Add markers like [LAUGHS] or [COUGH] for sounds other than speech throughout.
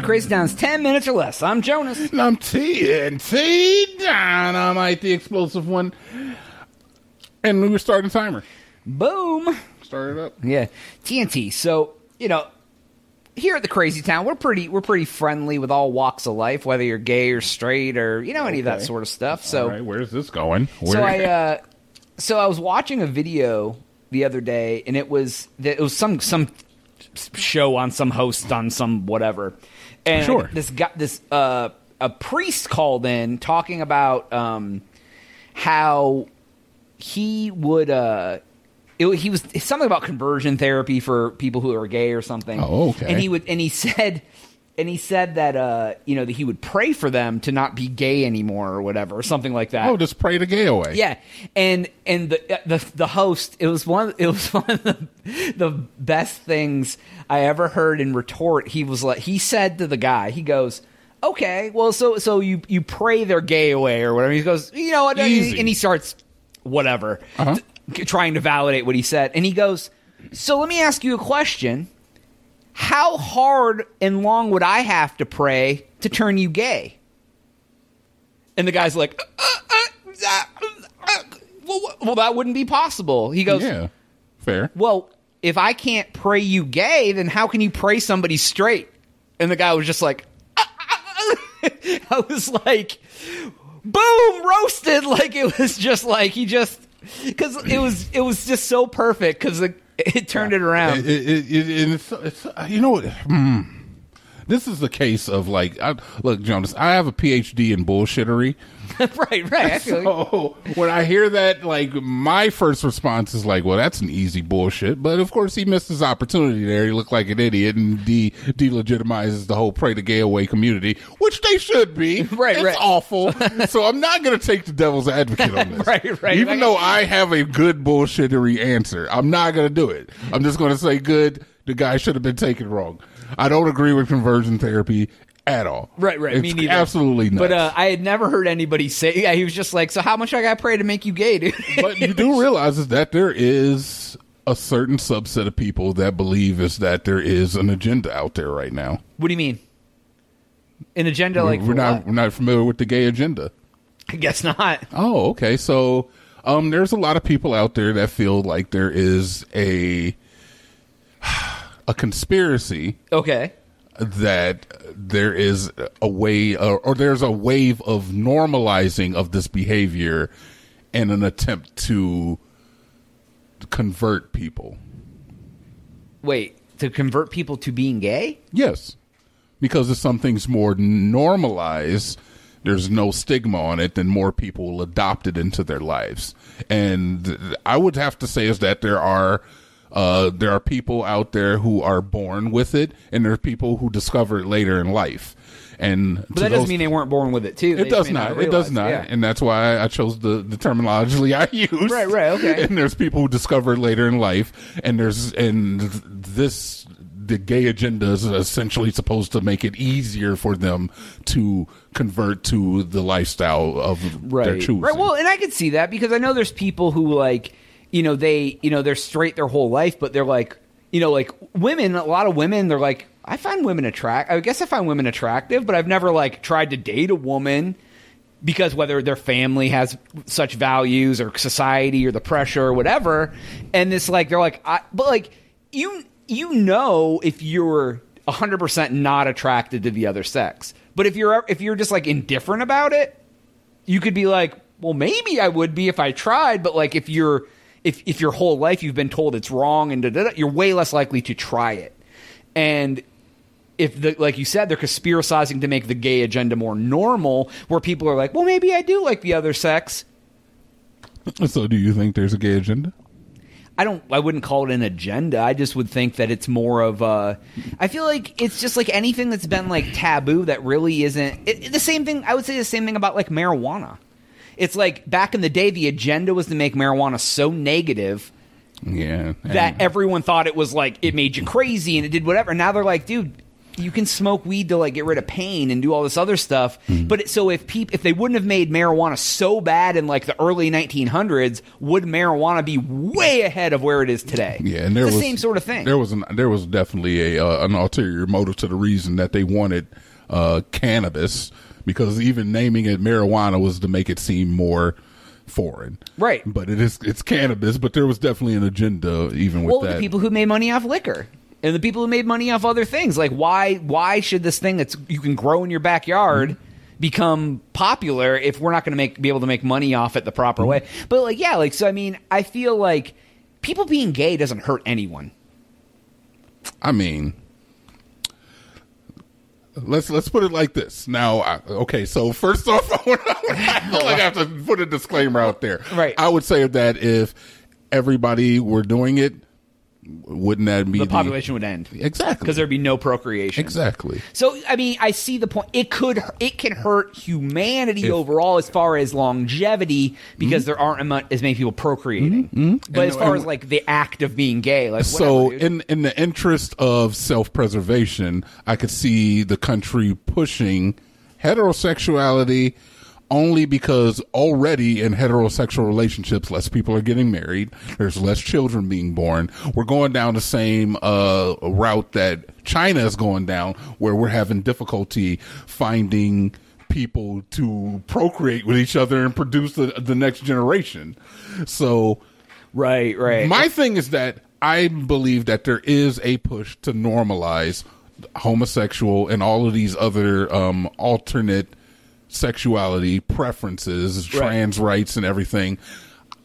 to Crazy Town's 10 minutes or less. I'm Jonas. And I'm TNT Dynamite, the explosive one. And we were starting timer. Boom. Start it up. Yeah, TNT. So you know, here at the Crazy Town, we're pretty we're pretty friendly with all walks of life, whether you're gay or straight or you know any of that sort of stuff. So All right, where's this going? Where? so I uh, so I was watching a video the other day, and it was it was some some show on some host on some whatever, and Sure. this guy this uh a priest called in talking about um how he would uh it, he was something about conversion therapy for people who are gay or something. Oh, okay. And he would and he said and he said that uh you know that he would pray for them to not be gay anymore or whatever or something like that. oh, just pray the gay away. Yeah, and and the the the host it was one it was [LAUGHS] one of the the best things I ever heard in retort. He was like he said to the guy, he goes, "Okay, well, so so you you pray they're gay away or whatever." He goes, "You know what?" Easy. And he starts whatever Uh-huh. t- trying to validate what he said, and he goes, "So let me ask you a question." How hard and long would I have to pray to turn you gay? And the guy's like, "Uh, uh, uh, uh, well, well, that wouldn't be possible. He goes, Yeah. Fair. well, if I can't pray you gay, then how can you pray somebody straight? And the guy was just like, [LAUGHS] I was like, boom, roasted. [LAUGHS] Like it was just like he just because it was it was just so perfect because it, [LAUGHS] it turned it around. It, it, it, it's, it's, you know what? Hmm. This is the case of like, I, look, Jonas. I have a PhD in bullshittery. [LAUGHS] right, right. I [LAUGHS] feel like- So when I hear that, like my first response is like, "Well, that's an easy bullshit." But of course, he missed his opportunity there. He looked like an idiot and de delegitimizes the whole pray to gay away community, which they should be. Right, [LAUGHS] right. it's right. awful. so I'm not going to take the devil's advocate on this. Right, right. Even Like- though I have a good bullshittery answer, I'm not going to do it. I'm just going to say, "Good." The guy should have been taken wrong. I don't agree with conversion therapy at all. Right, right. me It's neither. Absolutely not. But uh, I had never heard anybody say. Yeah, he was just like, "So how much I got to pray to make you gay, dude?" but you do [LAUGHS] realize is that there is a certain subset of people that believe is that there is an agenda out there right now. what do you mean? An agenda like we're not what? we're not familiar with the gay agenda. I guess not. Oh, okay. So um, there's a lot of people out there that feel like there is a a conspiracy Okay. that there is a way or, or there's a wave of normalizing of this behavior in an attempt to convert people. Wait, to convert people to being gay? Yes, because if something's more normalized, there's no stigma on it, then more people will adopt it into their lives. And I would have to say is that there are uh, there are people out there who are born with it, and there are people who discover it later in life. And But that doesn't mean they weren't born with it too. They it does not. It does not. Yeah. And that's why I chose the, the terminology [LAUGHS] I use. Right, right, okay. [LAUGHS] And there's people who discover it later in life. And there's, and this, the gay agenda is essentially supposed to make it easier for them to convert to the lifestyle of their choosing. Right. Well, and I could see that because I know there's people who like, you know, they, you know, they're straight their whole life, but they're like, you know, like women. A lot of women, they're like, I find women attract. I guess I find women attractive, but I've never like tried to date a woman because whether their family has such values or society or the pressure or whatever, and it's like they're like, I, but like you, you know, if you're 100% not attracted to the other sex, but if you're if you're just like indifferent about it, you could be like, well, maybe I would be if I tried, but like if you're if if your whole life you've been told it's wrong and da, da, da, you're way less likely to try it. And if the like you said, they're conspiracizing to make the gay agenda more normal, where people are like, well, maybe I do like the other sex. So do you think there's a gay agenda? I don't. I wouldn't call it an agenda. I just would think that it's more of a. I feel like it's just like anything that's been like taboo that really isn't. It, it- the same thing. I would say the same thing about like marijuana. It's like back in the day, the agenda was to make marijuana so negative Yeah. that everyone thought it was like it made you crazy and it did whatever. Now they're like, dude, you can smoke weed to like get rid of pain and do all this other stuff. Mm-hmm. But it, so if peop, if they wouldn't have made marijuana so bad in like the early 1900s, would marijuana be way ahead of where it is today? Yeah, and there it's was the same sort of thing. There was an, there was definitely a uh, an ulterior motive to the reason that they wanted uh, cannabis because even naming it marijuana was to make it seem more foreign. Right. But it is it's cannabis, but there was definitely an agenda even with well, that. the people who made money off liquor and the people who made money off other things. Like why why should this thing that's you can grow in your backyard Mm-hmm. become popular if we're not going to make be able to make money off it the proper Mm-hmm. way? But like yeah, like so I mean, I feel like people being gay doesn't hurt anyone. I mean, let's let's put it like this. Now, I, okay, so first off, [LAUGHS] I, wanna, I feel like I have to put a disclaimer out there. Right. I would say that if everybody were doing it, wouldn't that be The population would end exactly because there'd be no procreation. exactly? So I mean, I see the point. It could it can hurt humanity If- overall as far as longevity because mm-hmm. there aren't as many people procreating. Mm-hmm. Mm-hmm. But And- as far and- as like the act of being gay, like So, whatever, in in the interest of self preservation, I could see the country pushing heterosexuality only because already in heterosexual relationships, less people are getting married. There's less children being born. We're going down the same uh, route that China is going down, where we're having difficulty finding people to procreate with each other and produce the, the next generation. So, right, right. my thing is that I believe that there is a push to normalize homosexual and all of these other um, alternate sexuality preferences, trans rights, and everything.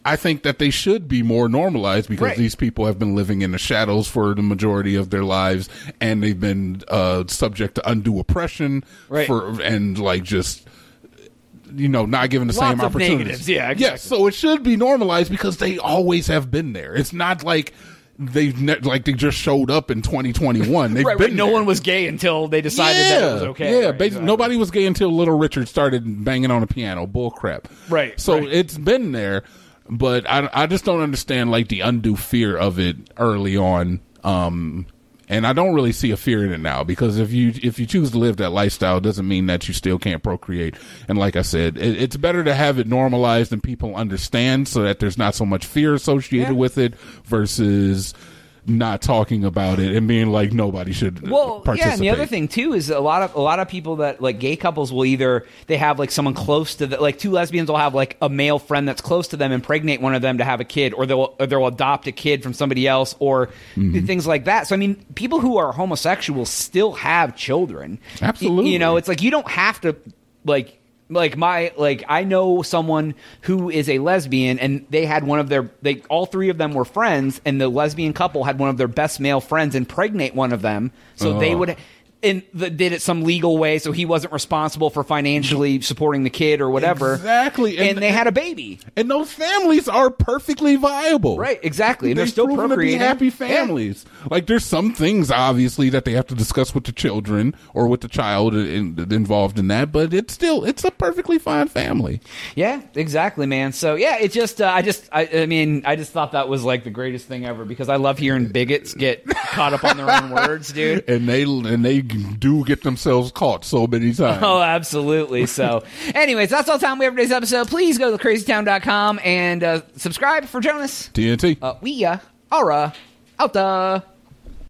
I think that they should be more normalized because Right. these people have been living in the shadows for the majority of their lives, and they've been uh, subject to undue oppression Right. for and like just you know not given the Lots same opportunities. negatives, yeah, exactly. Yes, so it should be normalized because they always have been there. It's not like they've ne- like they just showed up in 2021. They've right, been right. No there. one was gay until they decided yeah, that it was okay. Yeah, right, basi- exactly. nobody was gay until Little Richard started banging on a piano. Bull crap. Right, So it's been there, but I I just don't understand like the undue fear of it early on. Um, and I don't really see a fear in it now because if you if you choose to live that lifestyle, it doesn't mean that you still can't procreate. And like I said, it, it's better to have it normalized and people understand so that there's not so much fear associated Yeah. with it versus not talking about it and being like nobody should Well, participate. yeah, and the other thing too is a lot of a lot of people that like gay couples will either they have like someone close to the, like two lesbians will have like a male friend that's close to them impregnate one of them to have a kid, or they'll or they'll adopt a kid from somebody else, or Mm-hmm. things like that. So I mean, people who are homosexual still have children. Y- Absolutely. you know, it's like you don't have to like like my like I know someone who is a lesbian and they had one of their they all three of them were friends and the lesbian couple had one of their best male friends impregnate one of them so they Oh. would and the, did it some legal way so he wasn't responsible for financially supporting the kid or whatever Exactly, and, and- they had a baby and those families are perfectly viable. right exactly and they're They've still proven to be happy Yeah. families. Like there's some things obviously that they have to discuss with the children or with the child in, involved in that, but it's still it's a perfectly fine family. Yeah, exactly, man. So yeah, it just uh, I just I, I mean I just thought that was like the greatest thing ever because I love hearing bigots get caught up on their own [LAUGHS] words, dude. And they and they do get themselves caught so many times. Oh, absolutely. So, [LAUGHS] anyways, that's all the time we have for today's episode. Please go to crazytown.com and uh, subscribe for Jonas. TNT. Uh, we uh, are uh, out. Uh,